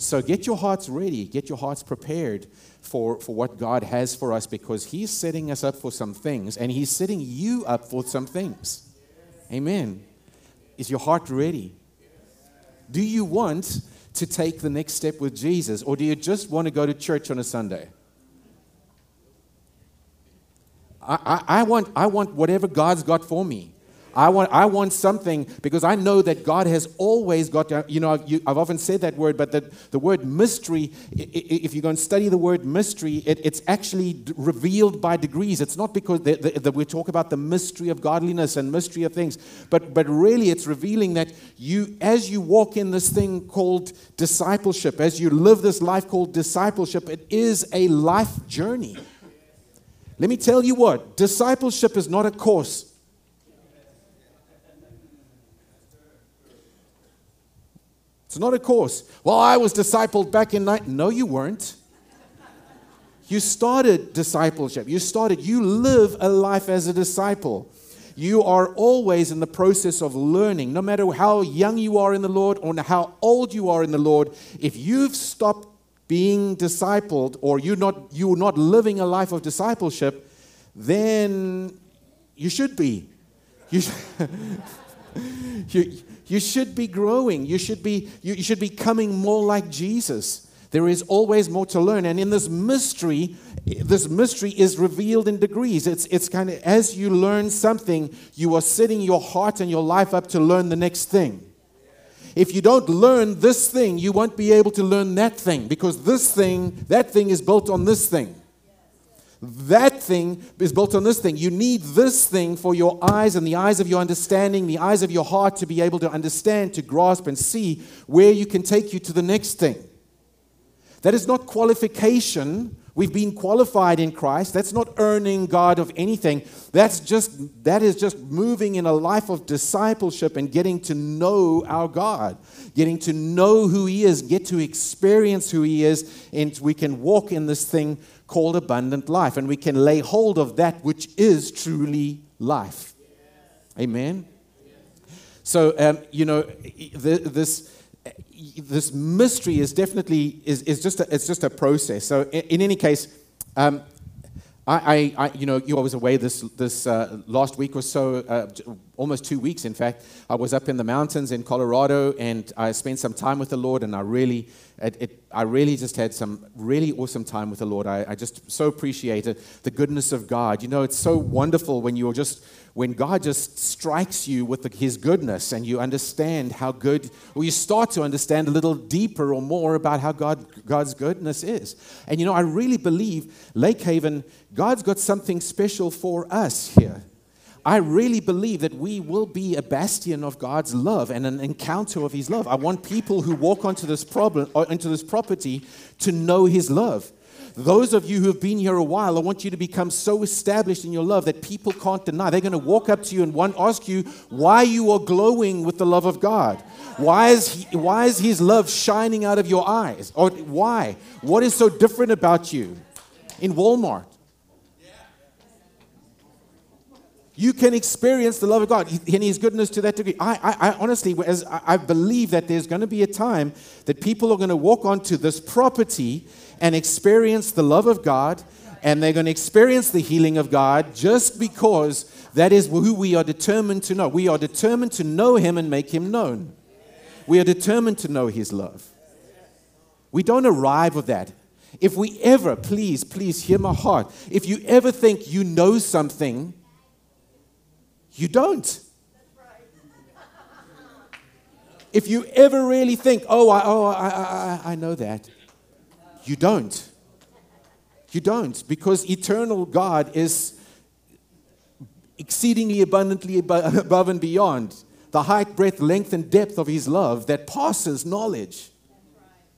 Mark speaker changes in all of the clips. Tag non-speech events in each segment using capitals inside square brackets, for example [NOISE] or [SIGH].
Speaker 1: So get your hearts ready, get your hearts prepared for, for what God has for us because He's setting us up for some things and He's setting you up for some things. Amen. Is your heart ready? Do you want to take the next step with Jesus or do you just want to go to church on a Sunday? I, I, I, want, I want whatever God's got for me. I want, I want something because I know that God has always got, you know, you, I've often said that word, but the, the word mystery, if you go and study the word mystery, it, it's actually revealed by degrees. It's not because the, the, the, we talk about the mystery of godliness and mystery of things, but, but really it's revealing that you, as you walk in this thing called discipleship, as you live this life called discipleship, it is a life journey. Let me tell you what discipleship is not a course. It's not a course. Well, I was discipled back in night. No, you weren't. You started discipleship. You started, you live a life as a disciple. You are always in the process of learning, no matter how young you are in the Lord or how old you are in the Lord. If you've stopped being discipled or you're not, you're not living a life of discipleship, then you should be. You, [LAUGHS] you, you should be growing. You should be, you, you should be coming more like Jesus. There is always more to learn. And in this mystery, this mystery is revealed in degrees. It's, it's kind of as you learn something, you are setting your heart and your life up to learn the next thing. If you don't learn this thing, you won't be able to learn that thing because this thing, that thing is built on this thing. That thing is built on this thing. You need this thing for your eyes and the eyes of your understanding, the eyes of your heart to be able to understand, to grasp, and see where you can take you to the next thing. That is not qualification. We've been qualified in Christ. That's not earning God of anything. That's just that is just moving in a life of discipleship and getting to know our God, getting to know who He is, get to experience who He is, and we can walk in this thing called abundant life. And we can lay hold of that which is truly life. Amen. So, um, you know, this, this mystery is definitely is, is just a, it's just a process. So, in, in any case, um, I, I, you know, I was away this this uh, last week or so, uh, almost two weeks, in fact. I was up in the mountains in Colorado, and I spent some time with the Lord, and I really, it, it, I really just had some really awesome time with the Lord. I, I just so appreciated the goodness of God. You know, it's so wonderful when you're just when God just strikes you with the, His goodness and you understand how good, or you start to understand a little deeper or more about how God, God's goodness is. And you know, I really believe Lake Haven, God's got something special for us here. I really believe that we will be a bastion of God's love and an encounter of His love. I want people who walk onto this problem, uh, into this property, to know His love. Those of you who have been here a while, I want you to become so established in your love that people can't deny. They're going to walk up to you and one, ask you why you are glowing with the love of God. Why is, he, why is His love shining out of your eyes? Or why? What is so different about you in Walmart? you can experience the love of God and His goodness to that degree. I, I, I honestly, as I, I believe that there's going to be a time that people are going to walk onto this property and experience the love of God, and they're going to experience the healing of God just because that is who we are determined to know. We are determined to know Him and make Him known. We are determined to know His love. We don't arrive at that. If we ever, please, please hear my heart, if you ever think you know something, you don't. If you ever really think, oh, I, oh, I, I, I know that, you don't. You don't, because eternal God is exceedingly abundantly [LAUGHS] above and beyond the height, breadth, length, and depth of His love that passes knowledge.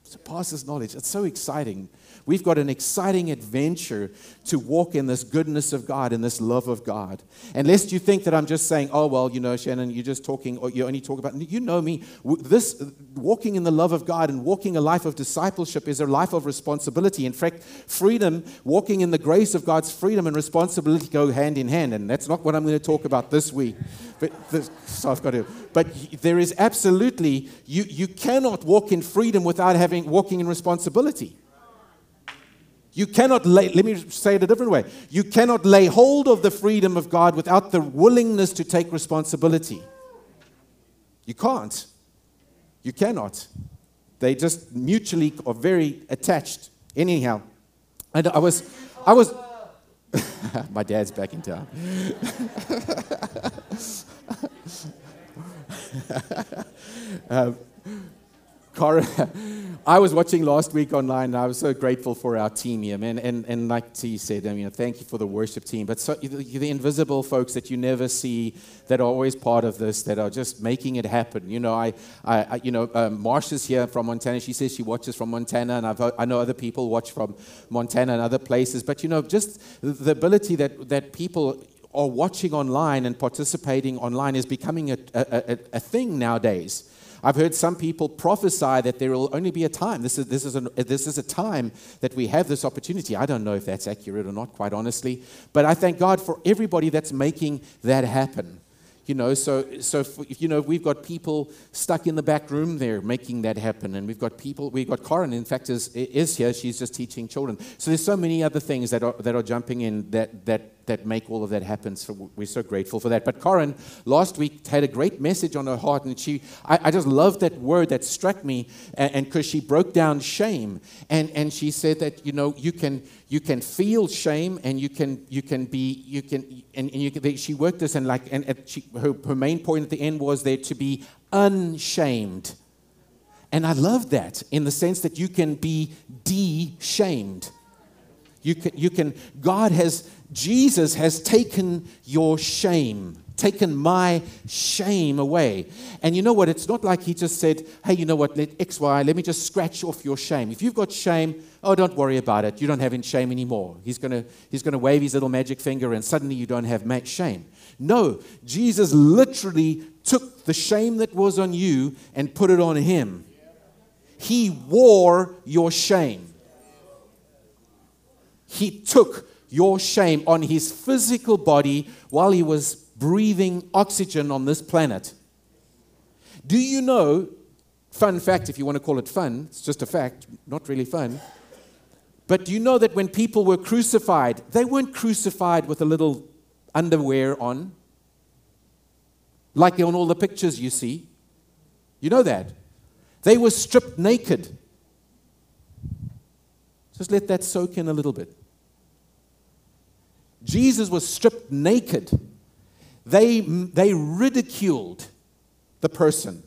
Speaker 1: Surpasses knowledge. It's so exciting. We've got an exciting adventure to walk in this goodness of God and this love of God. And lest you think that I'm just saying, oh, well, you know, Shannon, you're just talking, or you only talk about, you know me. This walking in the love of God and walking a life of discipleship is a life of responsibility. In fact, freedom, walking in the grace of God's freedom and responsibility go hand in hand. And that's not what I'm going to talk about this week. But this, so I've got to. But there is absolutely, you, you cannot walk in freedom without having walking in responsibility. You cannot lay, let me say it a different way. You cannot lay hold of the freedom of God without the willingness to take responsibility. You can't. You cannot. They just mutually are very attached. Anyhow, and I was, I was, [LAUGHS] my dad's back in town. um, [LAUGHS] [LAUGHS] I was watching last week online, and I was so grateful for our team here, man. And, and like T said, I mean, thank you for the worship team. But so, the invisible folks that you never see, that are always part of this, that are just making it happen. You know, I, I, I you know, um, Marsha's here from Montana. She says she watches from Montana, and I've, I know other people watch from Montana and other places. But you know, just the ability that that people are watching online and participating online is becoming a, a, a, a thing nowadays. I've heard some people prophesy that there will only be a time. This is, this, is a, this is a time that we have this opportunity. I don't know if that's accurate or not, quite honestly. But I thank God for everybody that's making that happen. You know, so, so if, you know, we've got people stuck in the back room there making that happen. And we've got people, we've got Corin, in fact, is, is here. She's just teaching children. So there's so many other things that are, that are jumping in that, that that make all of that happen. So we're so grateful for that. But Corin last week had a great message on her heart, and she, I, I just love that word that struck me, and because she broke down shame, and and she said that you know you can you can feel shame, and you can you can be you can and, and you can, she worked this and like and she, her her main point at the end was there to be unshamed. And I love that in the sense that you can be de-shamed. You can, you can, God has Jesus has taken your shame, taken my shame away. And you know what? It's not like he just said, hey, you know what? Let X, Y, let me just scratch off your shame. If you've got shame, oh, don't worry about it. You don't have any shame anymore. He's going to he's to wave his little magic finger and suddenly you don't have shame. No, Jesus literally took the shame that was on you and put it on him. He wore your shame. He took your shame on his physical body while he was breathing oxygen on this planet. Do you know, fun fact, if you want to call it fun, it's just a fact, not really fun. But do you know that when people were crucified, they weren't crucified with a little underwear on, like on all the pictures you see? You know that? They were stripped naked. Just let that soak in a little bit. Jesus was stripped naked. They, they ridiculed the person.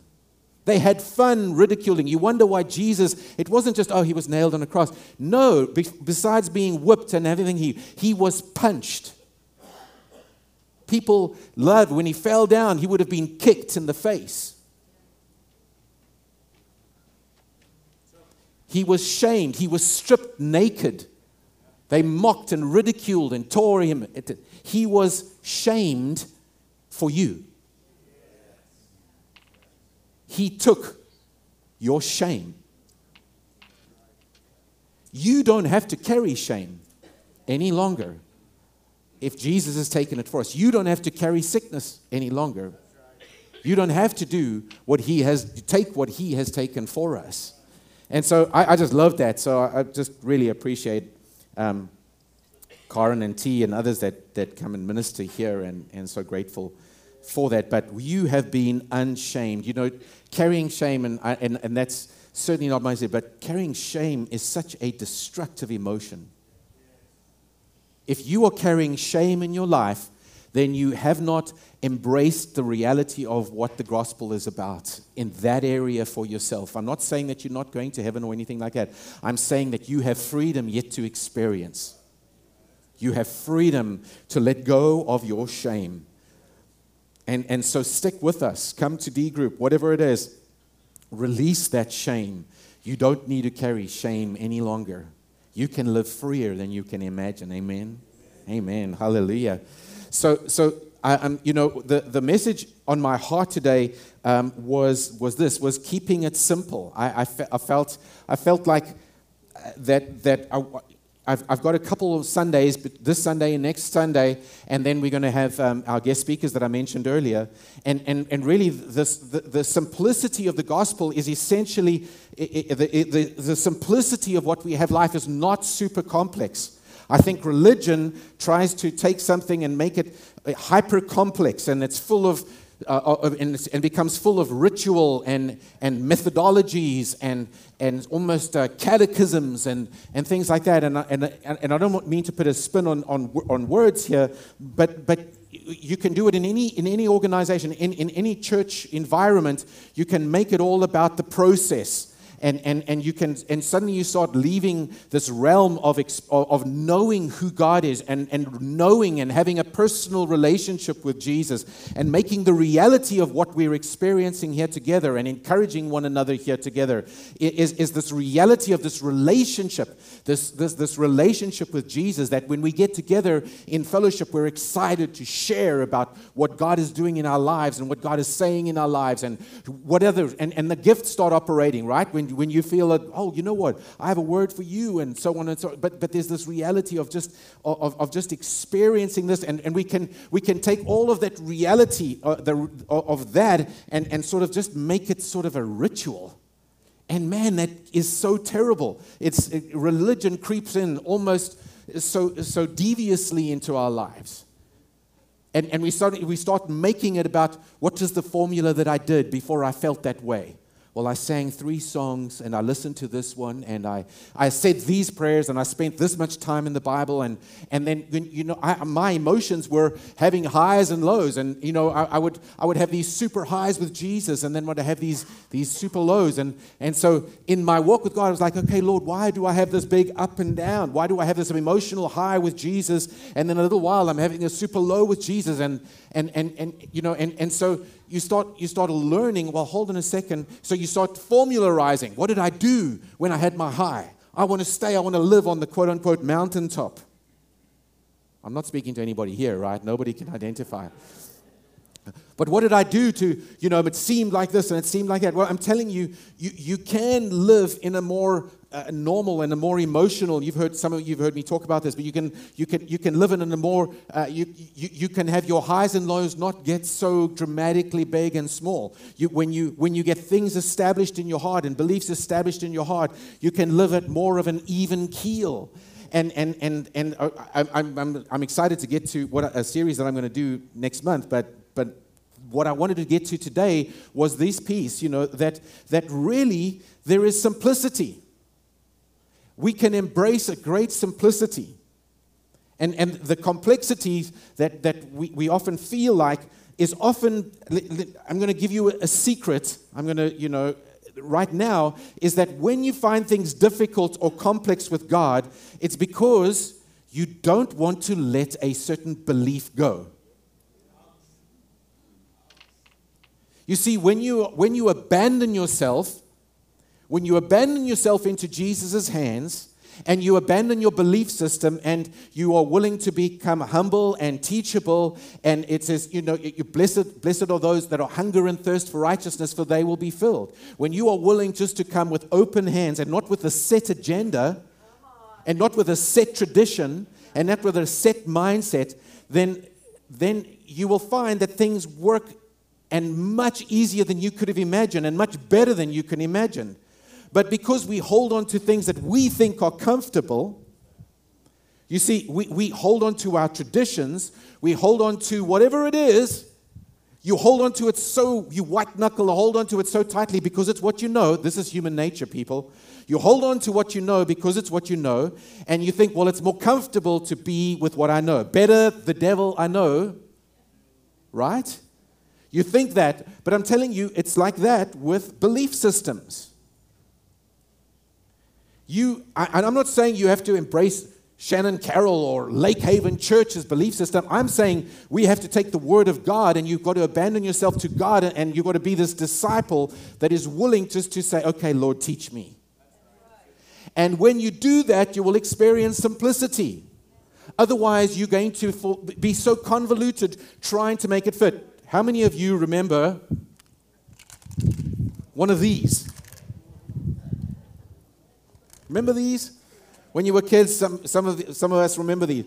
Speaker 1: They had fun ridiculing. You wonder why Jesus, it wasn't just, oh, he was nailed on a cross. No, be, besides being whipped and everything, he, he was punched. People loved when he fell down, he would have been kicked in the face. He was shamed, he was stripped naked. They mocked and ridiculed and tore him. He was shamed for you. He took your shame. You don't have to carry shame any longer if Jesus has taken it for us. You don't have to carry sickness any longer. You don't have to do what he has, take what he has taken for us. And so I, I just love that. So I, I just really appreciate um, Karen and T and others that, that come and minister here, and, and so grateful for that. But you have been unshamed. You know, carrying shame, and, and, and that's certainly not my say, but carrying shame is such a destructive emotion. If you are carrying shame in your life, then you have not embraced the reality of what the gospel is about in that area for yourself. I'm not saying that you're not going to heaven or anything like that. I'm saying that you have freedom yet to experience. You have freedom to let go of your shame. And, and so stick with us. Come to D group, whatever it is. Release that shame. You don't need to carry shame any longer. You can live freer than you can imagine. Amen. Amen. Hallelujah. So, so I, um, you know, the, the message on my heart today um, was, was this, was keeping it simple. I, I, fe- I, felt, I felt like uh, that, that I, I've, I've got a couple of Sundays, but this Sunday and next Sunday, and then we're going to have um, our guest speakers that I mentioned earlier. And, and, and really, this, the, the simplicity of the gospel is essentially it, it, the, the, the simplicity of what we have life is not super complex. I think religion tries to take something and make it hyper complex, and it's full of uh, and, and, becomes full of ritual and, and methodologies and, and almost uh, catechisms and, and things like that. And, and, and I don't mean to put a spin on, on, on words here, but, but you can do it in any, in any organization, in, in any church environment. You can make it all about the process and, and, and you can and suddenly you start leaving this realm of, of knowing who God is and, and knowing and having a personal relationship with Jesus and making the reality of what we're experiencing here together and encouraging one another here together is, is this reality of this relationship, this, this, this relationship with Jesus that when we get together in fellowship, we're excited to share about what God is doing in our lives and what God is saying in our lives and whatever, and, and the gifts start operating, right? When when, you feel that, oh, you know what, I have a word for you, and so on and so on. But, but there's this reality of just, of, of just experiencing this, and, and we, can, we can take all of that reality uh, the, of that and, and sort of just make it sort of a ritual. And man, that is so terrible. It's, it, religion creeps in almost so, so deviously into our lives. And, and we, start, we start making it about what is the formula that I did before I felt that way well, I sang three songs and I listened to this one and I, I said these prayers and I spent this much time in the Bible. And, and then, you know, I, my emotions were having highs and lows. And, you know, I, I, would, I would have these super highs with Jesus and then would have these, these super lows. And, and so in my walk with God, I was like, okay, Lord, why do I have this big up and down? Why do I have this emotional high with Jesus? And then a little while, I'm having a super low with Jesus. And, and, and, and you know, and, and so you start, you start learning, well, hold on a second. So you start formularizing. What did I do when I had my high? I want to stay, I want to live on the quote unquote mountaintop. I'm not speaking to anybody here, right? Nobody can identify. But what did I do to, you know, it seemed like this and it seemed like that? Well, I'm telling you, you, you can live in a more uh, normal and a more emotional. You've heard some of you've heard me talk about this, but you can you can you can live in a more uh, you, you you can have your highs and lows not get so dramatically big and small. You, when you when you get things established in your heart and beliefs established in your heart, you can live at more of an even keel. And and and and uh, I, I'm I'm I'm excited to get to what a series that I'm going to do next month, but but what I wanted to get to today was this piece, you know, that, that really there is simplicity we can embrace a great simplicity. And, and the complexities that, that we, we often feel like is often, I'm going to give you a secret. I'm going to, you know, right now, is that when you find things difficult or complex with God, it's because you don't want to let a certain belief go. You see, when you, when you abandon yourself when you abandon yourself into Jesus' hands and you abandon your belief system and you are willing to become humble and teachable, and it says, you know, you blessed, blessed are those that are hunger and thirst for righteousness, for they will be filled. When you are willing just to come with open hands and not with a set agenda and not with a set tradition and not with a set mindset, then, then you will find that things work and much easier than you could have imagined and much better than you can imagine. But because we hold on to things that we think are comfortable, you see, we, we hold on to our traditions, we hold on to whatever it is. You hold on to it so, you white knuckle hold on to it so tightly because it's what you know. This is human nature, people. You hold on to what you know because it's what you know, and you think, well, it's more comfortable to be with what I know. Better the devil I know, right? You think that, but I'm telling you, it's like that with belief systems. You, and I'm not saying you have to embrace Shannon Carroll or Lake Haven Church's belief system. I'm saying we have to take the word of God and you've got to abandon yourself to God and you've got to be this disciple that is willing just to say, okay, Lord, teach me. And when you do that, you will experience simplicity. Otherwise, you're going to be so convoluted trying to make it fit. How many of you remember one of these? Remember these? When you were kids, some, some, of, some of us remember these.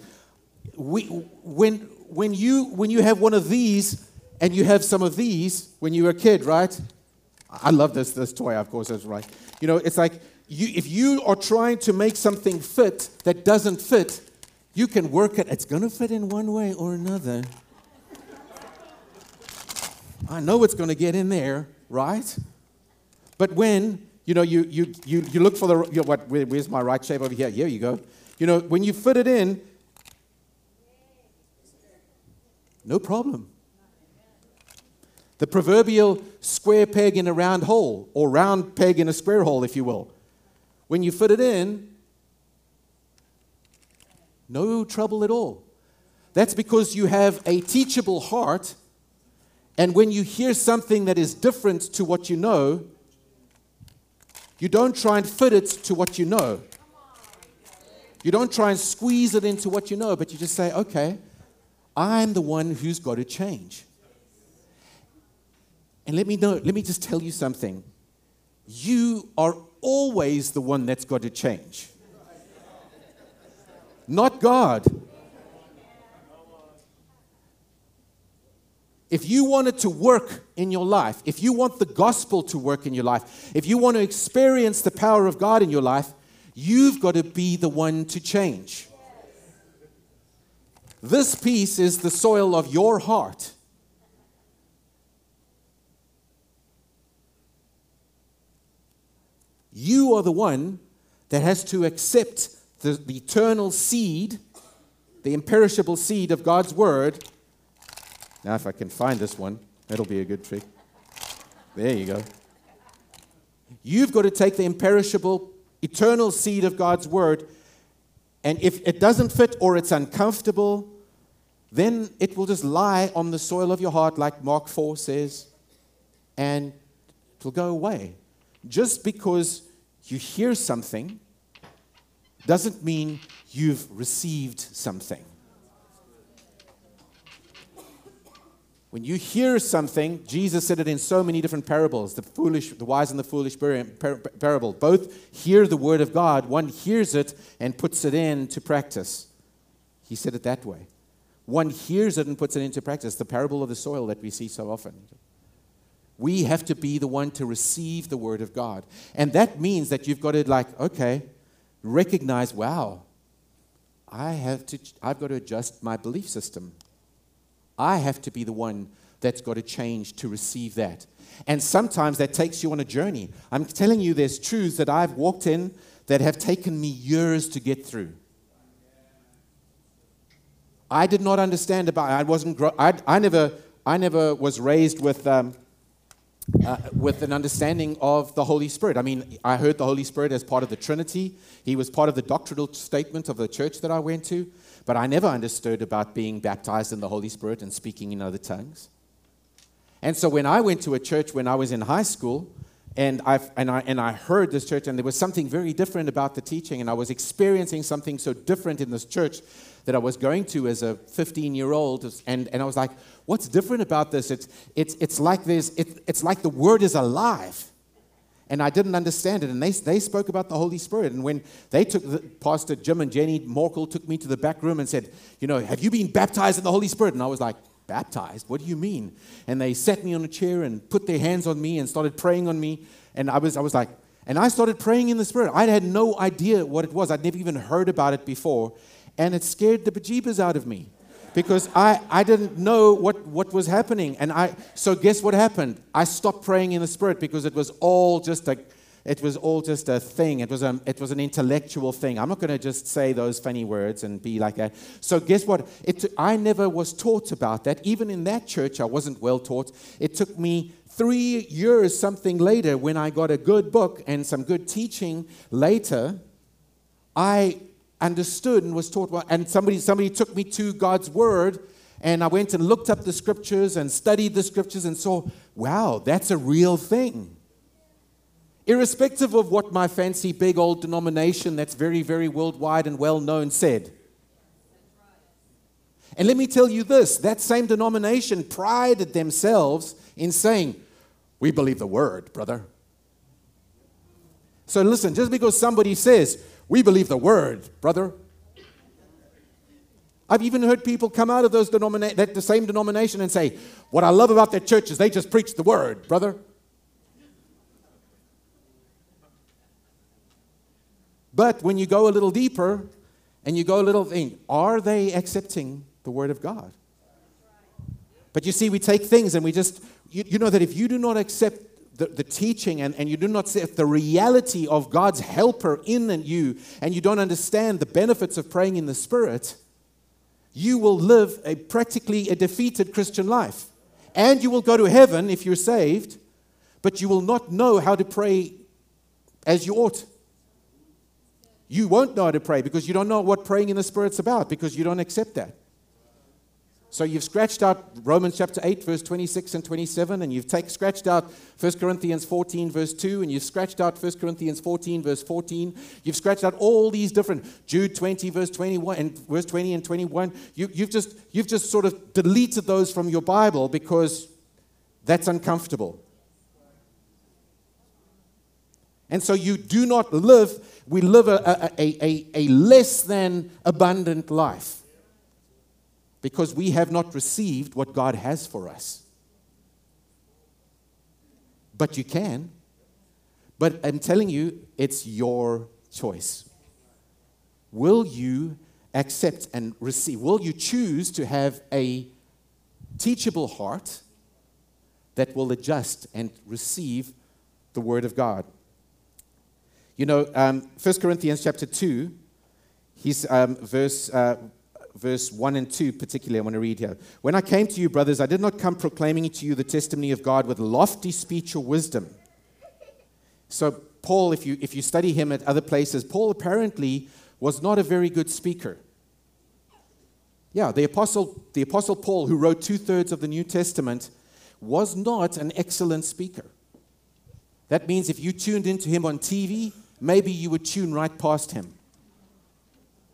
Speaker 1: We, when, when, you, when you have one of these and you have some of these when you were a kid, right? I love this, this toy, of course, that's right. You know, it's like you, if you are trying to make something fit that doesn't fit, you can work it. It's going to fit in one way or another. I know it's going to get in there, right? But when you know you you you, you look for the you know, what? Where, where's my right shape over here? Here you go. You know when you fit it in, no problem. The proverbial square peg in a round hole, or round peg in a square hole, if you will. When you fit it in, no trouble at all. That's because you have a teachable heart, and when you hear something that is different to what you know, you don't try and fit it to what you know. You don't try and squeeze it into what you know, but you just say, okay, I'm the one who's got to change. And let me know, let me just tell you something. You are always the one that's got to change. Not God. If you want it to work in your life, if you want the gospel to work in your life, if you want to experience the power of God in your life, you've got to be the one to change. This piece is the soil of your heart. You are the one that has to accept the, the eternal seed, the imperishable seed of God's word. Now, if I can find this one, that'll be a good trick. There you go. You've got to take the imperishable, eternal seed of God's word, and if it doesn't fit or it's uncomfortable, then it will just lie on the soil of your heart, like Mark 4 says, and it will go away. Just because you hear something doesn't mean you've received something. When you hear something, Jesus said it in so many different parables the foolish, the wise and the foolish parable. Both hear the word of God, one hears it and puts it into practice. He said it that way. One hears it and puts it into practice, the parable of the soil that we see so often. We have to be the one to receive the word of God. And that means that you've got to, like, okay, recognize, wow, I have to, I've got to adjust my belief system. I have to be the one that's got to change to receive that. And sometimes that takes you on a journey. I'm telling you, there's truths that I've walked in that have taken me years to get through. I did not understand about. I wasn't. I, I never. I never was raised with. Um, uh, with an understanding of the Holy Spirit. I mean, I heard the Holy Spirit as part of the Trinity. He was part of the doctrinal statement of the church that I went to, but I never understood about being baptized in the Holy Spirit and speaking in other tongues. And so when I went to a church when I was in high school, and, i and, I, and I heard this church, and there was something very different about the teaching, and I was experiencing something so different in this church that I was going to as a 15 year old. And, and I was like, what's different about this? It's, it's, it's, like there's, it, it's like the word is alive. And I didn't understand it. And they, they spoke about the Holy Spirit. And when they took, the, Pastor Jim and Jenny Morkel took me to the back room and said, You know, have you been baptized in the Holy Spirit? And I was like, Baptized? What do you mean? And they sat me on a chair and put their hands on me and started praying on me. And I was, I was like, and I started praying in the Spirit. I had no idea what it was. I'd never even heard about it before. And it scared the bejeebers out of me because I, I didn't know what, what was happening. And I, so guess what happened? I stopped praying in the Spirit because it was all just a, it was all just a thing. It was, a, it was an intellectual thing. I'm not going to just say those funny words and be like that. So, guess what? It, I never was taught about that. Even in that church, I wasn't well taught. It took me three years, something later, when I got a good book and some good teaching later, I understood and was taught. And somebody, somebody took me to God's Word. And I went and looked up the scriptures and studied the scriptures and saw, wow, that's a real thing irrespective of what my fancy big old denomination that's very, very worldwide and well known said. And let me tell you this that same denomination prided themselves in saying, We believe the word, brother. So listen, just because somebody says, We believe the word, brother. I've even heard people come out of those denomina- that the same denomination and say, What I love about their church is they just preach the word, brother. But when you go a little deeper and you go a little thing, are they accepting the word of God? But you see, we take things and we just, you, you know that if you do not accept the, the teaching and, and you do not accept the reality of God's helper in and you, and you don't understand the benefits of praying in the Spirit, you will live a practically a defeated Christian life. And you will go to heaven if you're saved, but you will not know how to pray as you ought. You won't know how to pray because you don't know what praying in the Spirit's about because you don't accept that. So you've scratched out Romans chapter 8, verse 26 and 27, and you've take, scratched out 1 Corinthians 14, verse 2, and you've scratched out 1 Corinthians 14, verse 14. You've scratched out all these different Jude 20, verse 21, and verse 20 and 21. You, you've, just, you've just sort of deleted those from your Bible because that's uncomfortable. And so you do not live, we live a, a, a, a less than abundant life because we have not received what God has for us. But you can. But I'm telling you, it's your choice. Will you accept and receive? Will you choose to have a teachable heart that will adjust and receive the Word of God? You know, um, 1 Corinthians chapter 2, he's, um, verse, uh, verse 1 and 2, particularly, I want to read here. When I came to you, brothers, I did not come proclaiming to you the testimony of God with lofty speech or wisdom. So, Paul, if you, if you study him at other places, Paul apparently was not a very good speaker. Yeah, the apostle, the apostle Paul, who wrote two thirds of the New Testament, was not an excellent speaker. That means if you tuned into him on TV, maybe you would tune right past him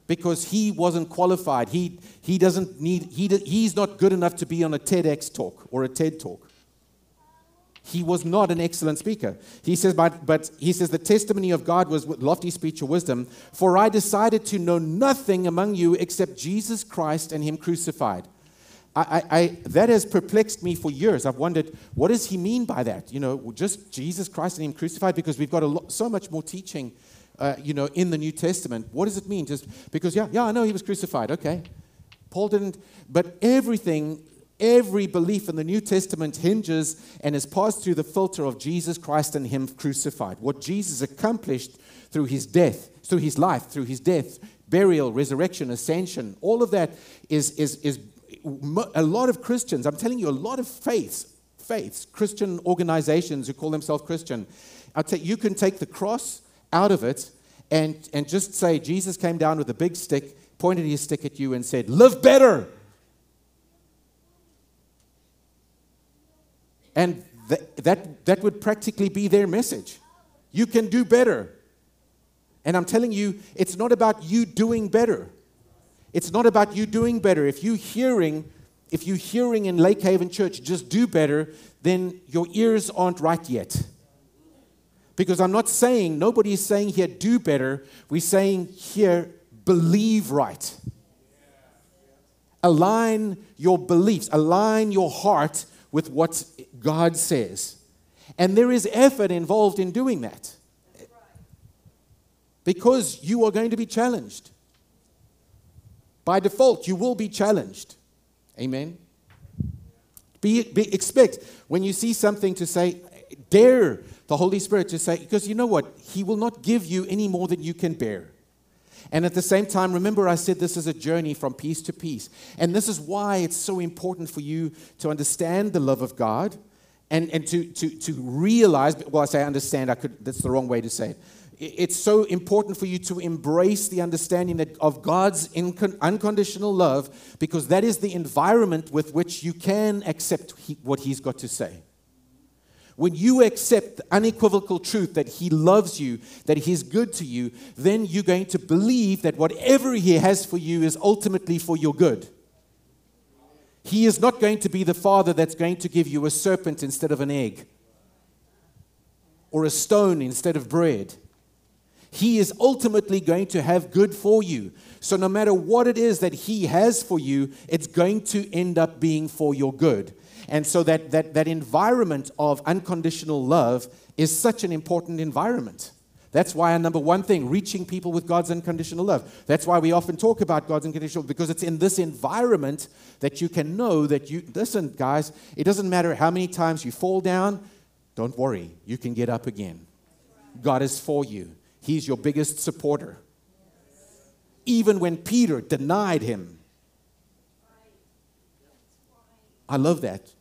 Speaker 1: because he wasn't qualified. He, he doesn't need, he, he's not good enough to be on a TEDx talk or a TED talk. He was not an excellent speaker. He says, but, but he says, the testimony of God was lofty speech or wisdom. For I decided to know nothing among you except Jesus Christ and Him crucified. I, I, I, that has perplexed me for years. I've wondered, what does he mean by that? You know, just Jesus Christ and Him crucified? Because we've got a lot, so much more teaching uh, you know, in the New Testament. What does it mean? Just because, yeah, yeah, I know he was crucified. Okay. Paul didn't, but everything, every belief in the New Testament hinges and is passed through the filter of Jesus Christ and him crucified. What Jesus accomplished through his death, through his life, through his death, burial, resurrection, ascension, all of that is, is, is a lot of Christians, I'm telling you, a lot of faiths, faiths, Christian organizations who call themselves Christian, I'll tell you, you can take the cross out of it and, and just say, Jesus came down with a big stick, pointed his stick at you, and said, Live better. And th- that, that would practically be their message. You can do better. And I'm telling you, it's not about you doing better. It's not about you doing better. If you hearing, if you hearing in Lake Haven Church, just do better, then your ears aren't right yet. Because I'm not saying, nobody is saying here, do better. We're saying here, believe right. Align your beliefs, align your heart with what God says. And there is effort involved in doing that. Because you are going to be challenged. By default, you will be challenged. Amen. Be, be, expect when you see something to say, dare the Holy Spirit to say, because you know what? He will not give you any more than you can bear. And at the same time, remember I said this is a journey from peace to peace. And this is why it's so important for you to understand the love of God and, and to, to, to realize, well, I say understand, I could, that's the wrong way to say it. It's so important for you to embrace the understanding that of God's unconditional love because that is the environment with which you can accept he, what He's got to say. When you accept the unequivocal truth that He loves you, that He's good to you, then you're going to believe that whatever He has for you is ultimately for your good. He is not going to be the Father that's going to give you a serpent instead of an egg or a stone instead of bread. He is ultimately going to have good for you. So, no matter what it is that He has for you, it's going to end up being for your good. And so, that, that, that environment of unconditional love is such an important environment. That's why, our number one thing, reaching people with God's unconditional love. That's why we often talk about God's unconditional love, because it's in this environment that you can know that you, listen, guys, it doesn't matter how many times you fall down, don't worry, you can get up again. God is for you, He's your biggest supporter. Even when Peter denied Him. I love that.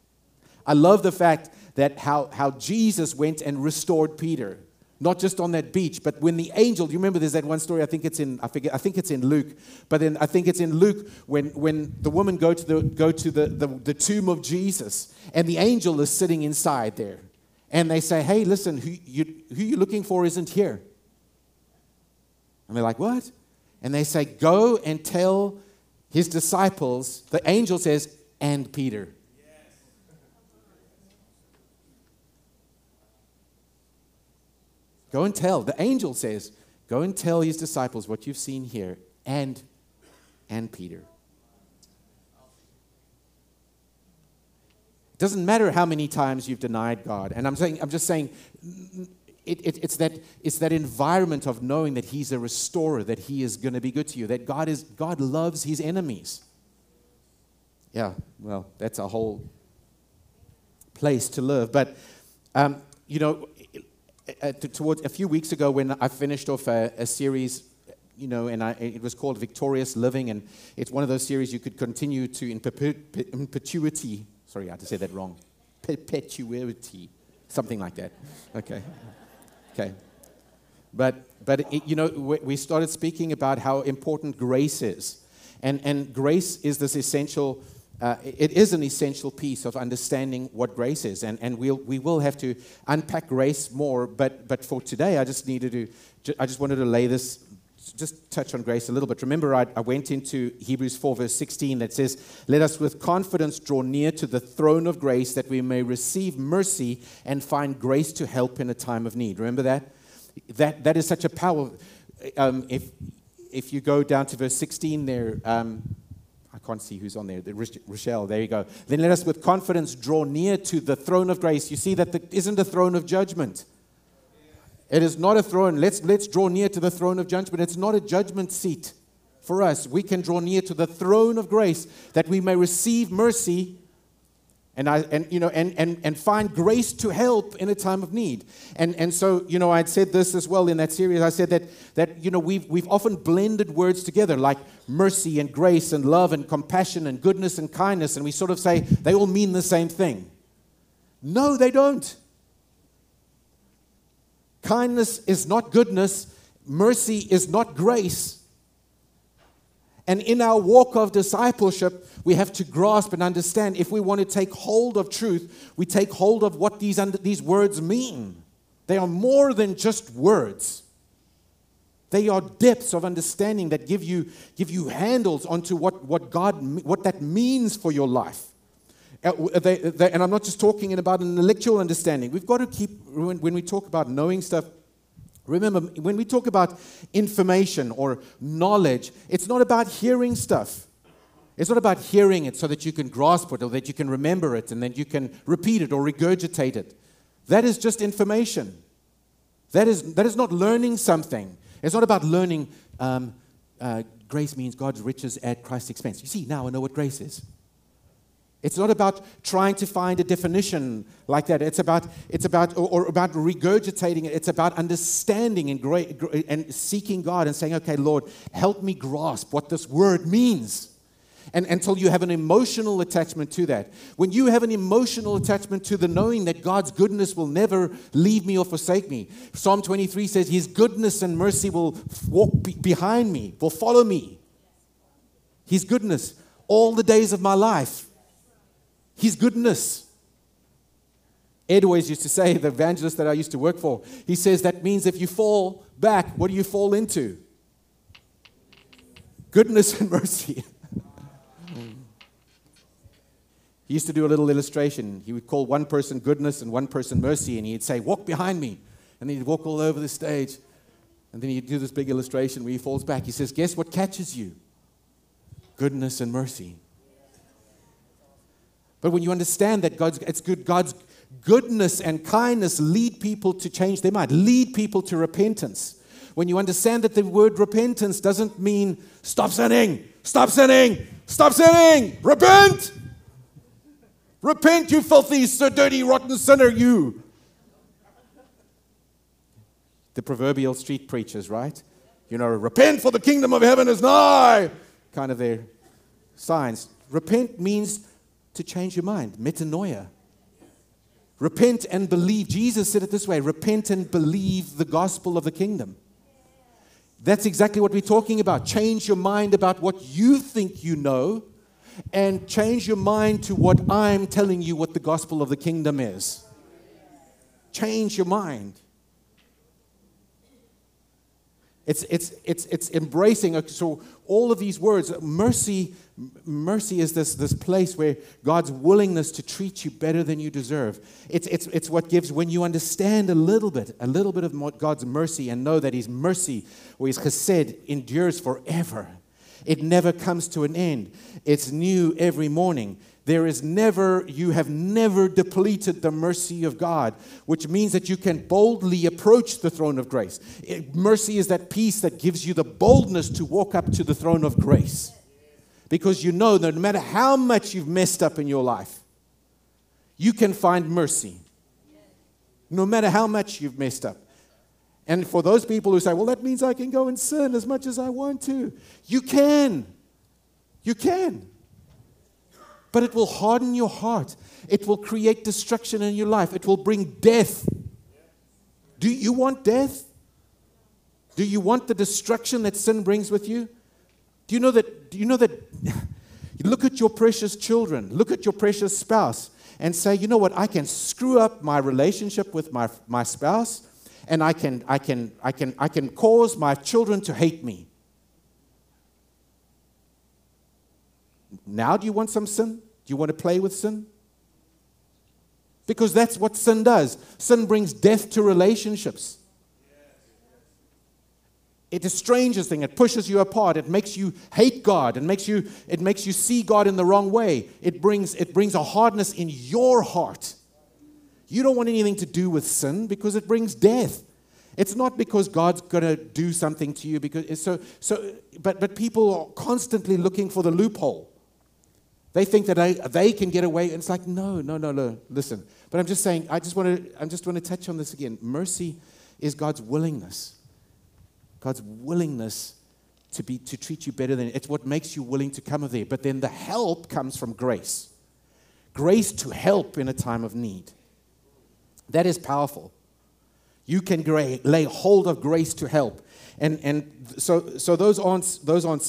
Speaker 1: I love the fact that how, how Jesus went and restored Peter not just on that beach, but when the angel, you remember there's that one story, I think it's in, I forget, I think it's in Luke, but then I think it's in Luke when, when the woman go to, the, go to the, the, the tomb of Jesus and the angel is sitting inside there. And they say, hey, listen, who, you, who you're looking for isn't here. And they're like, what? And they say, go and tell his disciples, the angel says, and Peter. Go and tell. The angel says, Go and tell his disciples what you've seen here and and Peter. It doesn't matter how many times you've denied God. And I'm saying, I'm just saying it, it, it's, that, it's that environment of knowing that He's a restorer, that He is going to be good to you, that God, is, God loves His enemies. Yeah, well, that's a whole place to live. But, um, you know, uh, towards a few weeks ago when I finished off a, a series, you know, and I, it was called Victorious Living, and it's one of those series you could continue to in, perpetu- in perpetuity. Sorry, I had to say that wrong. Perpetuity, something like that. Okay, okay. But but it, you know, we started speaking about how important grace is, and and grace is this essential uh, it is an essential piece of understanding what grace is. And, and we'll, we will have to unpack grace more. But, but for today, I just needed to, I just wanted to lay this, just touch on grace a little bit. Remember, I, I went into Hebrews 4, verse 16, that says, Let us with confidence draw near to the throne of grace that we may receive mercy and find grace to help in a time of need. Remember that? That, that is such a power. Um, if, if you go down to verse 16 there, um, can't see who's on there. Rochelle, there you go. Then let us with confidence draw near to the throne of grace. You see that there isn't a throne of judgment. It is not a throne. Let's, let's draw near to the throne of judgment. It's not a judgment seat for us. We can draw near to the throne of grace that we may receive mercy and, I, and, you know, and, and, and find grace to help in a time of need. And, and so, you know, I'd said this as well in that series. I said that, that you know, we've, we've often blended words together like mercy and grace and love and compassion and goodness and kindness, and we sort of say they all mean the same thing. No, they don't. Kindness is not goodness, mercy is not grace. And in our walk of discipleship, we have to grasp and understand if we want to take hold of truth, we take hold of what these, these words mean. They are more than just words. They are depths of understanding that give you, give you handles onto what, what God, what that means for your life. Uh, and I'm not just talking about an intellectual understanding. We've got to keep, when we talk about knowing stuff, Remember, when we talk about information or knowledge, it's not about hearing stuff. It's not about hearing it so that you can grasp it or that you can remember it and then you can repeat it or regurgitate it. That is just information. That is, that is not learning something. It's not about learning um, uh, grace means God's riches at Christ's expense. You see, now I know what grace is. It's not about trying to find a definition like that. It's about, it's about or, or about regurgitating it. It's about understanding and, great, and seeking God and saying, okay, Lord, help me grasp what this word means. And until you have an emotional attachment to that. When you have an emotional attachment to the knowing that God's goodness will never leave me or forsake me, Psalm 23 says, His goodness and mercy will walk be behind me, will follow me. His goodness all the days of my life. His goodness. Ed always used to say, the evangelist that I used to work for, he says that means if you fall back, what do you fall into? Goodness and [LAUGHS] mercy. he used to do a little illustration. He would call one person goodness and one person mercy, and he'd say, Walk behind me. And then he'd walk all over the stage. And then he'd do this big illustration where he falls back. He says, Guess what catches you? Goodness and mercy. But when you understand that God's, it's good, God's goodness and kindness lead people to change their mind, lead people to repentance. When you understand that the word repentance doesn't mean stop sinning, stop sinning, stop sinning, repent. Repent, you filthy, so dirty, rotten sinner, you. The proverbial street preachers, right? You know, repent for the kingdom of heaven is nigh. Kind of their signs. Repent means to change your mind, metanoia. Repent and believe. Jesus said it this way repent and believe the gospel of the kingdom. That's exactly what we're talking about. Change your mind about what you think you know and change your mind to what I'm telling you what the gospel of the kingdom is. Change your mind. It's, it's, it's, it's embracing. Uh, so, all of these words, mercy, mercy is this, this place where God's willingness to treat you better than you deserve. It's, it's, it's what gives, when you understand a little bit, a little bit of God's mercy and know that His mercy, or His chesed, endures forever. It never comes to an end, it's new every morning. There is never, you have never depleted the mercy of God, which means that you can boldly approach the throne of grace. It, mercy is that peace that gives you the boldness to walk up to the throne of grace. Because you know that no matter how much you've messed up in your life, you can find mercy. No matter how much you've messed up. And for those people who say, well, that means I can go and sin as much as I want to, you can. You can but it will harden your heart. It will create destruction in your life. It will bring death. Do you want death? Do you want the destruction that sin brings with you? Do you know that? Do you know that? [LAUGHS] look at your precious children, look at your precious spouse, and say, you know what? I can screw up my relationship with my, my spouse, and I can, I, can, I, can, I can cause my children to hate me. Now, do you want some sin? Do you want to play with sin? Because that's what sin does. Sin brings death to relationships. It estranges things. It pushes you apart. It makes you hate God. It makes you, it makes you see God in the wrong way. It brings, it brings a hardness in your heart. You don't want anything to do with sin because it brings death. It's not because God's going to do something to you because so so but but people are constantly looking for the loophole. They think that they, they can get away. And it's like, no, no, no, no. Listen. But I'm just saying, I just want to, I just want to touch on this again. Mercy is God's willingness. God's willingness to, be, to treat you better than it's what makes you willing to come there. But then the help comes from grace. Grace to help in a time of need. That is powerful. You can lay hold of grace to help. And, and so, so those aren't, those aren't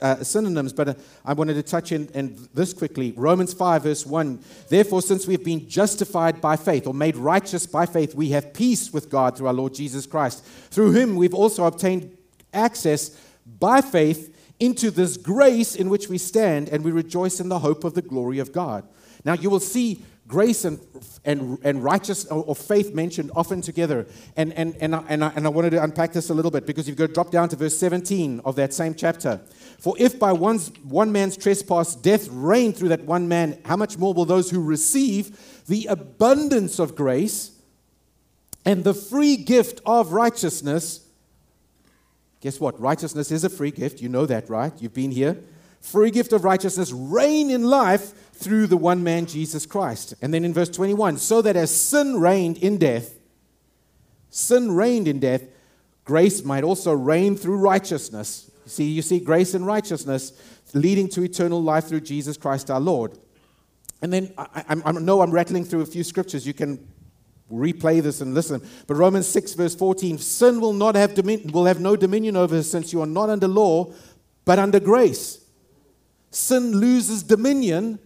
Speaker 1: uh, synonyms, but uh, I wanted to touch in, in this quickly. Romans 5, verse 1. Therefore, since we have been justified by faith or made righteous by faith, we have peace with God through our Lord Jesus Christ. Through whom we've also obtained access by faith into this grace in which we stand, and we rejoice in the hope of the glory of God. Now, you will see grace and, and, and righteous uh, or, or, faith mentioned often together. And, and, and, I, and, I, and I wanted to unpack this a little bit because you've got to drop down to verse 17 of that same chapter. For if by one's, one man's trespass death reigned through that one man, how much more will those who receive the abundance of grace and the free gift of righteousness? Guess what? Righteousness is a free gift. You know that, right? You've been here. Free gift of righteousness reign in life through the one man, Jesus Christ. And then in verse 21, so that as sin reigned in death, sin reigned in death, grace might also reign through righteousness. See, you see grace and righteousness leading to eternal life through Jesus Christ our Lord. And then I, I, I know I'm rattling through a few scriptures. You can replay this and listen. But Romans 6, verse 14 sin will, not have, domin- will have no dominion over us since you are not under law, but under grace. Sin loses dominion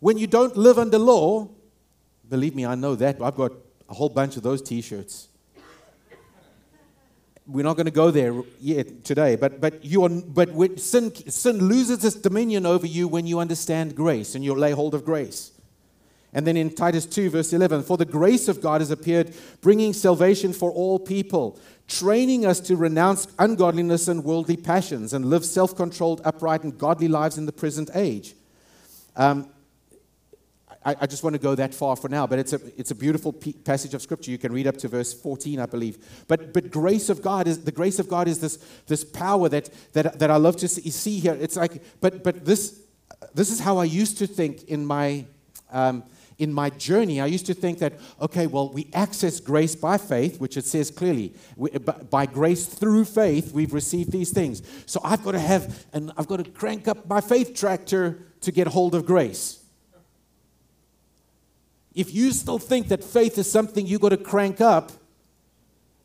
Speaker 1: when you don't live under law, believe me, I know that. I've got a whole bunch of those t shirts. We're not going to go there yet today, but, but, you are, but sin, sin loses its dominion over you when you understand grace and you lay hold of grace. And then in Titus 2, verse 11, for the grace of God has appeared, bringing salvation for all people, training us to renounce ungodliness and worldly passions and live self controlled, upright, and godly lives in the present age. Um, I, I, just want to go that far for now, but it's a, it's a beautiful passage of scripture. You can read up to verse 14, I believe. But, but grace of God is the grace of God is this, this power that, that, that I love to see, see here. It's like, but, but this, this is how I used to think in my, um, in my journey. I used to think that, okay, well, we access grace by faith, which it says clearly. We, uh, by grace through faith, we've received these things. So I've got to have, and I've got to crank up my faith tractor to get hold of grace. If you still think that faith is something you've got to crank up,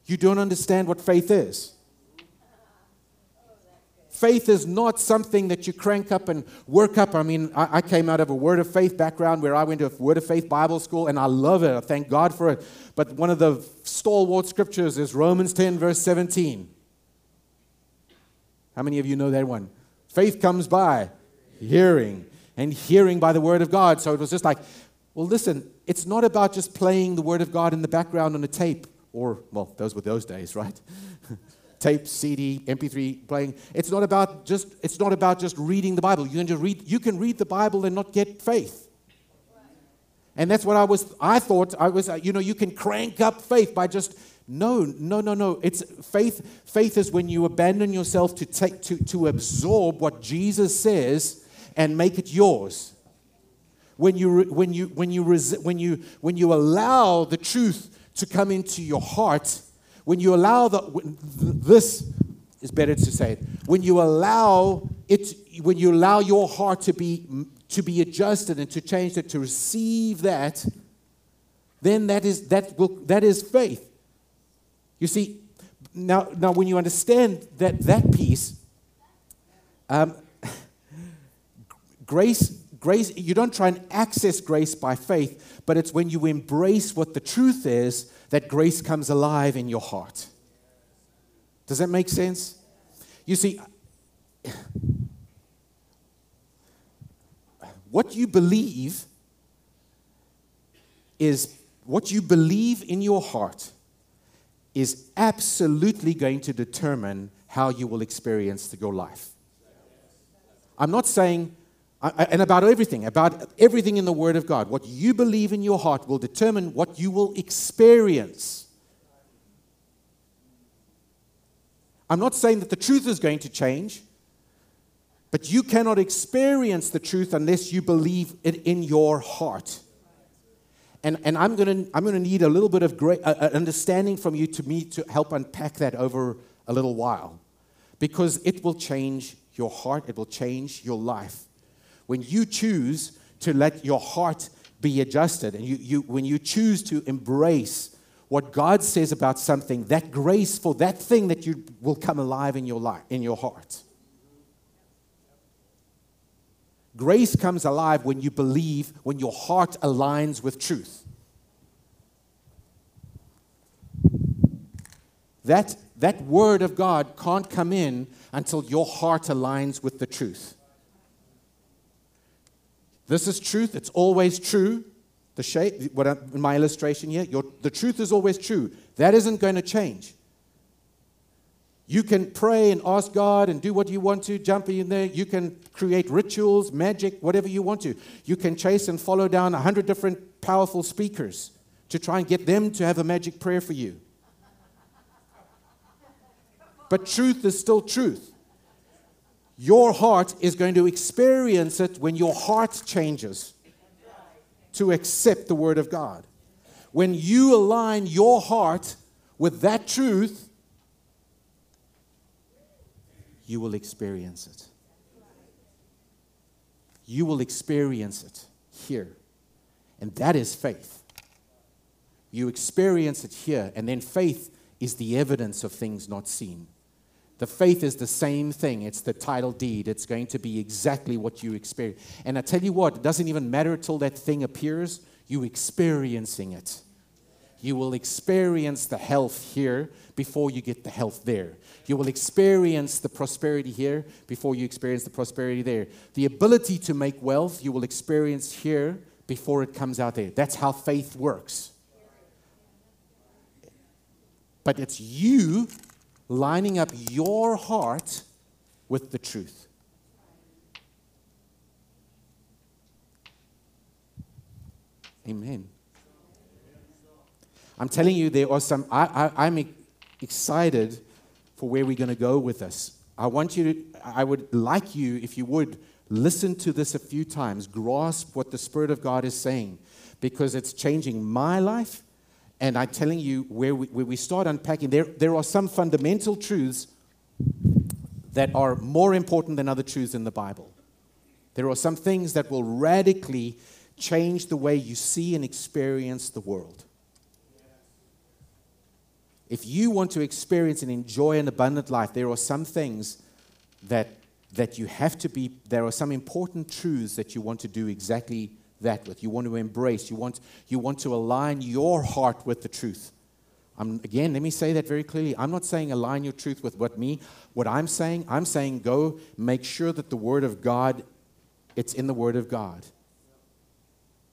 Speaker 1: you don't understand what faith is. Faith is not something that you crank up and work up. I mean, I, I, came out of a Word of Faith background where I went to a Word of Faith Bible school, and I love it. I thank God for it. But one of the stalwart scriptures is Romans 10, verse 17. How many of you know that one? Faith comes by hearing, and hearing by the Word of God. So it was just like, well, listen, it's not about just playing the Word of God in the background on a tape, or, well, those were those days, right? [LAUGHS] tape, CD, MP3 playing. It's not about just it's not about just reading the Bible. You can just read you can read the Bible and not get faith. And that's what I was I thought I was you know you can crank up faith by just no, no, no, no. It's faith. Faith is when you abandon yourself to take to, to absorb what Jesus says and make it yours when you, when you, when you, when you, when you allow the truth to come into your heart, when you allow the, this is better to say it, when you allow it, when you allow your heart to be, to be adjusted and to change it, to receive that, then that is, that will, that is faith. You see, now, now when you understand that, that piece, um, [LAUGHS] grace Grace, you don't try and access grace by faith, but it's when you embrace what the truth is that grace comes alive in your heart. Does that make sense? You see, what you believe is what you believe in your heart is absolutely going to determine how you will experience your life. I'm not saying and about everything, about everything in the Word of God. What you believe in your heart will determine what you will experience. I'm not saying that the truth is going to change, but you cannot experience the truth unless you believe it in your heart. And, and I'm going to I'm gonna need a little bit of great, uh, uh, understanding from you to me to help unpack that over a little while. Because it will change your heart, it will change your life when you choose to let your heart be adjusted and you, you, when you choose to embrace what God says about something, that grace for that thing that you will come alive in your life, in your heart. Grace comes alive when you believe, when your heart aligns with truth. That, that word of God can't come in until your heart aligns with the truth. This is truth. It's always true. The shape, what I, in my illustration here, your, the truth is always true. That isn't going to change. You can pray and ask God and do what you want to, jump in there. You can create rituals, magic, whatever you want to. You can chase and follow down a hundred different powerful speakers to try and get them to have a magic prayer for you. But truth is still truth. Your heart is going to experience it when your heart changes to accept the Word of God. When you align your heart with that truth, you will experience it. You will experience it here. And that is faith. You experience it here, and then faith is the evidence of things not seen. The faith is the same thing. It's the title deed. It's going to be exactly what you experience. And I tell you what, it doesn't even matter until that thing appears, you experiencing it. You will experience the health here before you get the health there. You will experience the prosperity here before you experience the prosperity there. The ability to make wealth you will experience here before it comes out there. That's how faith works. But it's you lining up your heart with the truth. Amen. I'm telling you, there are some, I, I, I'm excited for where we're going to go with this. I want you to, I would like you, if you would, listen to this a few times, grasp what the Spirit of God is saying, because it's changing my life. And I'm telling you, where we, where we start unpacking, there, there are some fundamental truths that are more important than other truths in the Bible. There are some things that will radically change the way you see and experience the world. If you want to experience and enjoy an abundant life, there are some things that, that you have to be, there are some important truths that you want to do exactly that with. You want to embrace, you want, you want to align your heart with the truth. I'm, again, let me say that very clearly. I'm not saying align your truth with what me, what I'm saying. I'm saying go make sure that the Word of God, it's in the Word of God.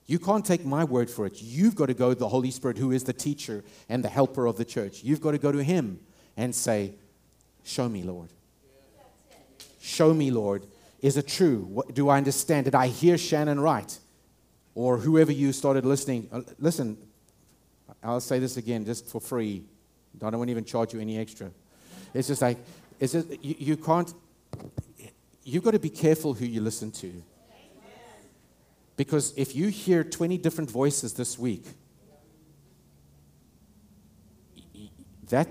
Speaker 1: You can't take my word for it. You've got to go to the Holy Spirit, who is the teacher and the helper of the church. You've got to go to Him and say, Show me, Lord. Show me, Lord. Is it true? What, do I understand? Did I hear Shannon right? Or whoever you started listening. Uh, listen, I'll say this again just for free. I don't even charge you any extra. It's just like, it's just, you, you can't, you've got to be careful who you listen to. Because if you hear 20 different voices this week, that,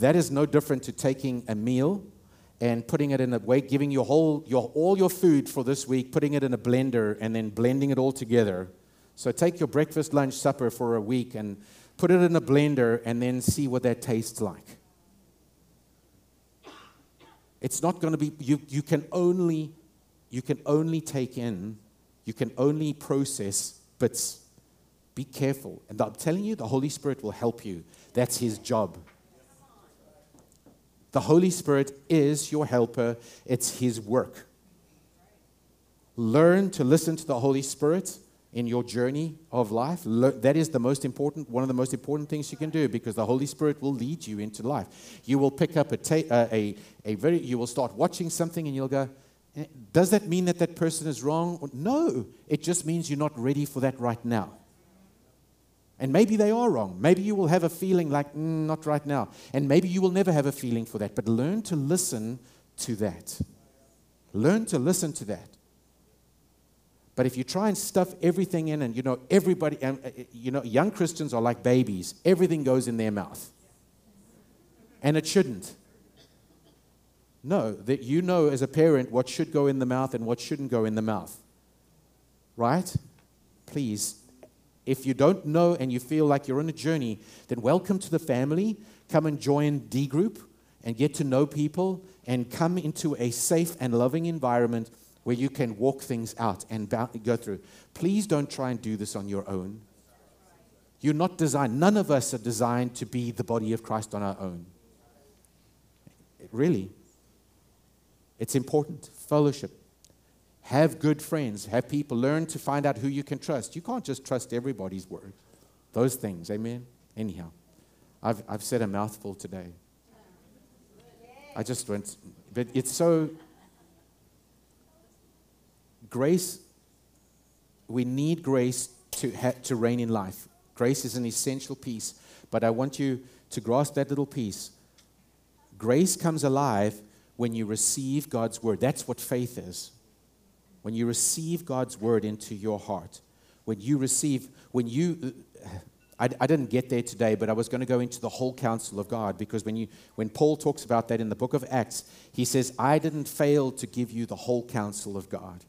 Speaker 1: that is no different to taking a meal and putting it in a way, giving your whole, your, all your food for this week, putting it in a blender, and then blending it all together. So take your breakfast, lunch, supper for a week and put it in a blender and then see what that tastes like. It's not going to be, you, you, can only, you can only take in you can only process bits. Be careful. And I'm telling you, the Holy Spirit will help you. That's His job. The Holy Spirit is your helper, it's His work. Learn to listen to the Holy Spirit in your journey of life. That is the most important, one of the most important things you can do because the Holy Spirit will lead you into life. You will pick up a, ta- a, a very, you will start watching something and you'll go, Eh, does that mean that that person is wrong? No, it just means you're not ready for that right now. And maybe they are wrong. Maybe you will have a feeling like, mm, not right now. And maybe you will never have a feeling for that. But learn to listen to that. Learn to listen to that. But if you try and stuff everything in, and you know, everybody, uh, you know, young Christians are like babies, everything goes in their mouth. And it shouldn't. No, that you know as a parent what should go in the mouth and what shouldn't go in the mouth. Right? Please, if you don't know and you feel like you're on a journey, then welcome to the family. Come and join D group and get to know people and come into a safe and loving environment where you can walk things out and go through. Please don't try and do this on your own. You're not designed, none of us are designed to be the body of Christ on our own. Really. It's important. Fellowship. Have good friends. Have people. Learn to find out who you can trust. You can't just trust everybody's word. Those things. Amen? Anyhow, I've, I've said a mouthful today. I just went, but it's so. Grace, we need grace to, ha- to reign in life. Grace is an essential piece, but I want you to grasp that little piece. Grace comes alive when you receive God's word. That's what faith is. When you receive God's word into your heart, when you receive, when you, I, I didn't get there today, but I was going to go into the whole counsel of God because when you, when Paul talks about that in the book of Acts, he says, "I didn't fail to give you the whole counsel of God."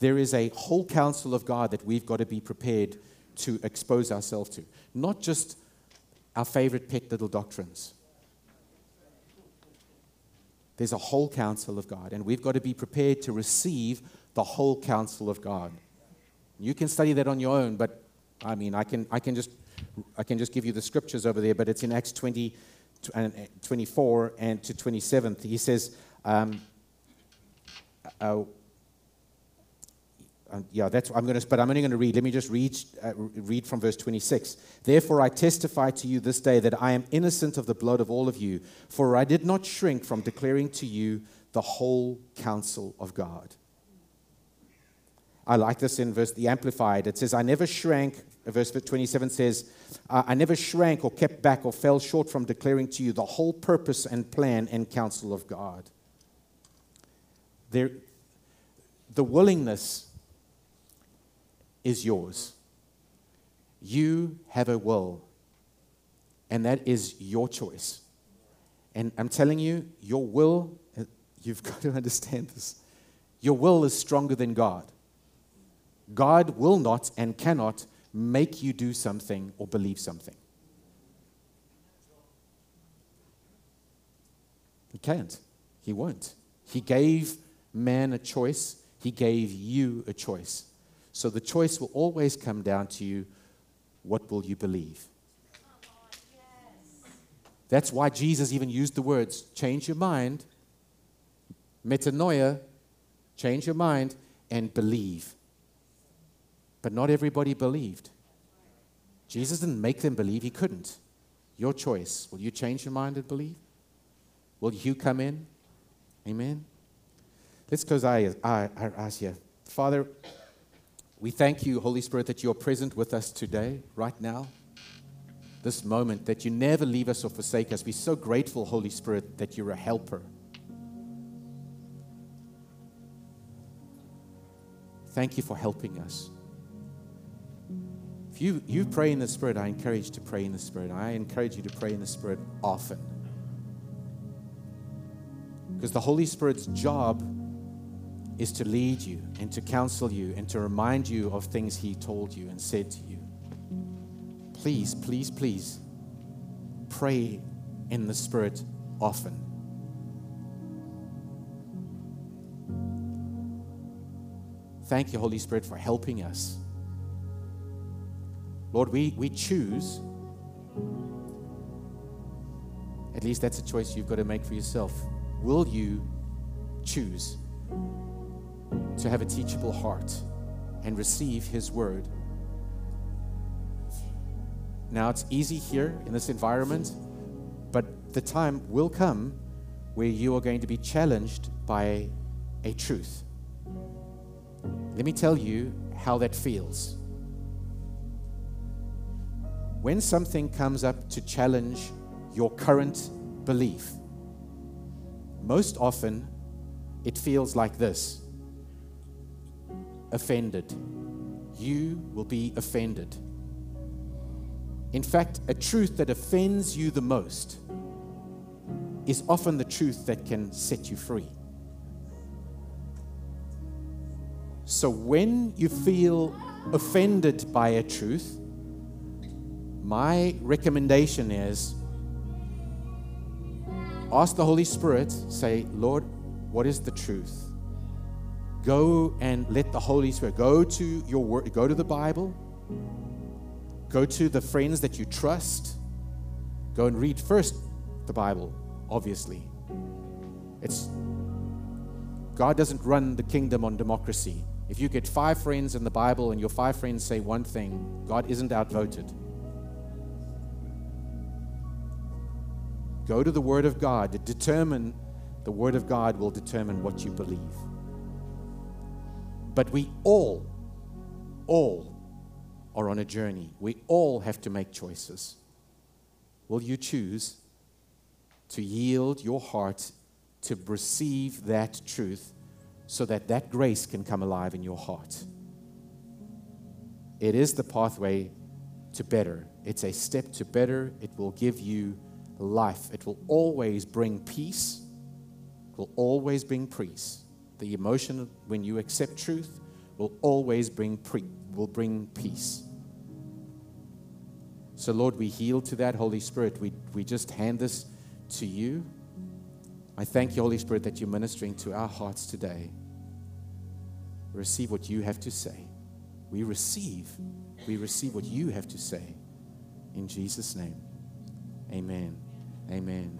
Speaker 1: There is a whole counsel of God that we've got to be prepared to expose ourselves to, not just our favorite pet little doctrines. There's a whole counsel of God, and we've got to be prepared to receive the whole counsel of God. You can study that on your own, but I mean, I can, I can, just, I can just give you the scriptures over there, but it's in Acts 20, uh, 24 and to 27. He says, um, uh, yeah, that's I'm going to, but I'm only going to read. Let me just read, uh, read from verse 26. Therefore, I testify to you this day that I am innocent of the blood of all of you, for I did not shrink from declaring to you the whole counsel of God. I like this in verse the Amplified. It says, "I never shrank." Verse 27 says, "I never shrank or kept back or fell short from declaring to you the whole purpose and plan and counsel of God." There, the willingness is yours. You have a will, and that is your choice. And I'm telling you, your will, uh, you've [LAUGHS] got to understand this. Your will is stronger than God. God will not and cannot make you do something or believe something. He can't. He won't. He gave man a choice, He gave you a choice. So the choice will always come down to you what will you believe? That's why Jesus even used the words change your mind, metanoia, change your mind, and believe. But not everybody believed. Jesus didn't make them believe, he couldn't. Your choice. Will you change your mind and believe? Will you come in? Amen. Let's close our eyes here. Father, we thank you, Holy Spirit, that you're present with us today, right now. This moment, that you never leave us or forsake us. We're so grateful, Holy Spirit, that you're a helper. Thank you for helping us. If you, you pray in the Spirit, I encourage you to pray in the Spirit. I encourage you to pray in the Spirit often. Because the Holy Spirit's job is to lead you and to counsel you and to remind you of things He told you and said to you. Please, please, please pray in the Spirit often. Thank you, Holy Spirit, for helping us. Lord, we, we choose. At least that's a choice you've got to make for yourself. Will you choose to have a teachable heart and receive His word. Now, it's easy here in this environment, but the time will come where you are going to be challenged by a truth. Let me tell you how that feels. When something comes up to challenge your current belief, most often it feels like this offended. You will be offended. In fact, a truth that offends you the most is often the truth that can set you free. So when you feel offended by a truth, my recommendation is ask the Holy Spirit, say, Lord, what is the truth? Go and let the Holy Spirit go to your word, go to the Bible, go to the friends that you trust. Go and read first the Bible, obviously. It's God doesn't run the kingdom on democracy. If you get five friends in the Bible and your five friends say one thing, God isn't outvoted. Go to the Word of God. Determine the Word of God will determine what you believe. But we all, all are on a journey. We all have to make choices. Will you choose to yield your heart to receive that truth so that that grace can come alive in your heart? It is the pathway to better. It's a step to better. It will give you life. It will always bring peace. It will always bring peace. The emotion when you accept truth will always bring, pre- will bring peace. So, Lord, we heal to that, Holy Spirit. We, we just hand this to you. I thank you, Holy Spirit, that you're ministering to our hearts today. Receive what you have to say. We receive. We receive what you have to say. In Jesus' name. Amen. Amen.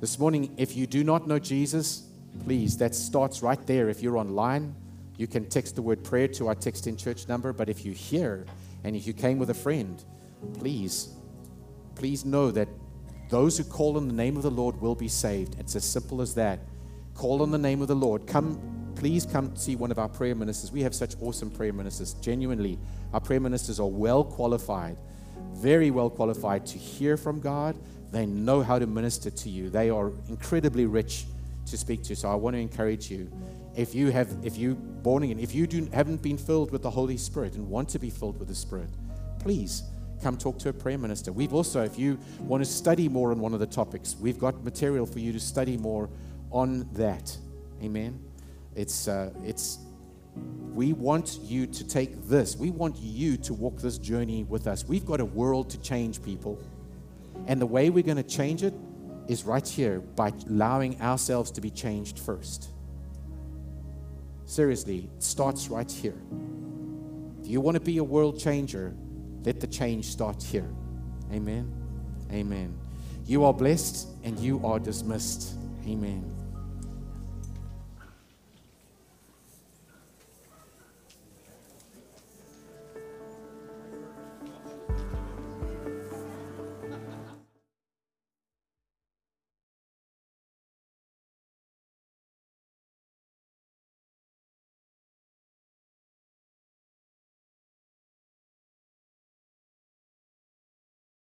Speaker 1: This morning, if you do not know Jesus, please, that starts right there. If you're online, You can text the word prayer to our text in church number, but if you're here and if you came with a friend, please, please know that those who call on the name of the Lord will be saved. It's as simple as that. Call on the name of the Lord. Come, please come see one of our prayer ministers. We have such awesome prayer ministers. Genuinely, our prayer ministers are well qualified, very well qualified to hear from God. They know how to minister to you. They are incredibly rich to speak to. So I want to encourage you. If you have, if you born again, if you do, haven't been filled with the Holy Spirit and want to be filled with the Spirit, please come talk to a prayer minister. We've also, if you want to study more on one of the topics, we've got material for you to study more on that. Amen. It's uh, it's. We want you to take this. We want you to walk this journey with us. We've got a world to change, people, and the way we're going to change it is right here by allowing ourselves to be changed first. Seriously, it starts right here. If you want to be a world changer, let the change start here. Amen. Amen. You are blessed and you are dismissed. Amen.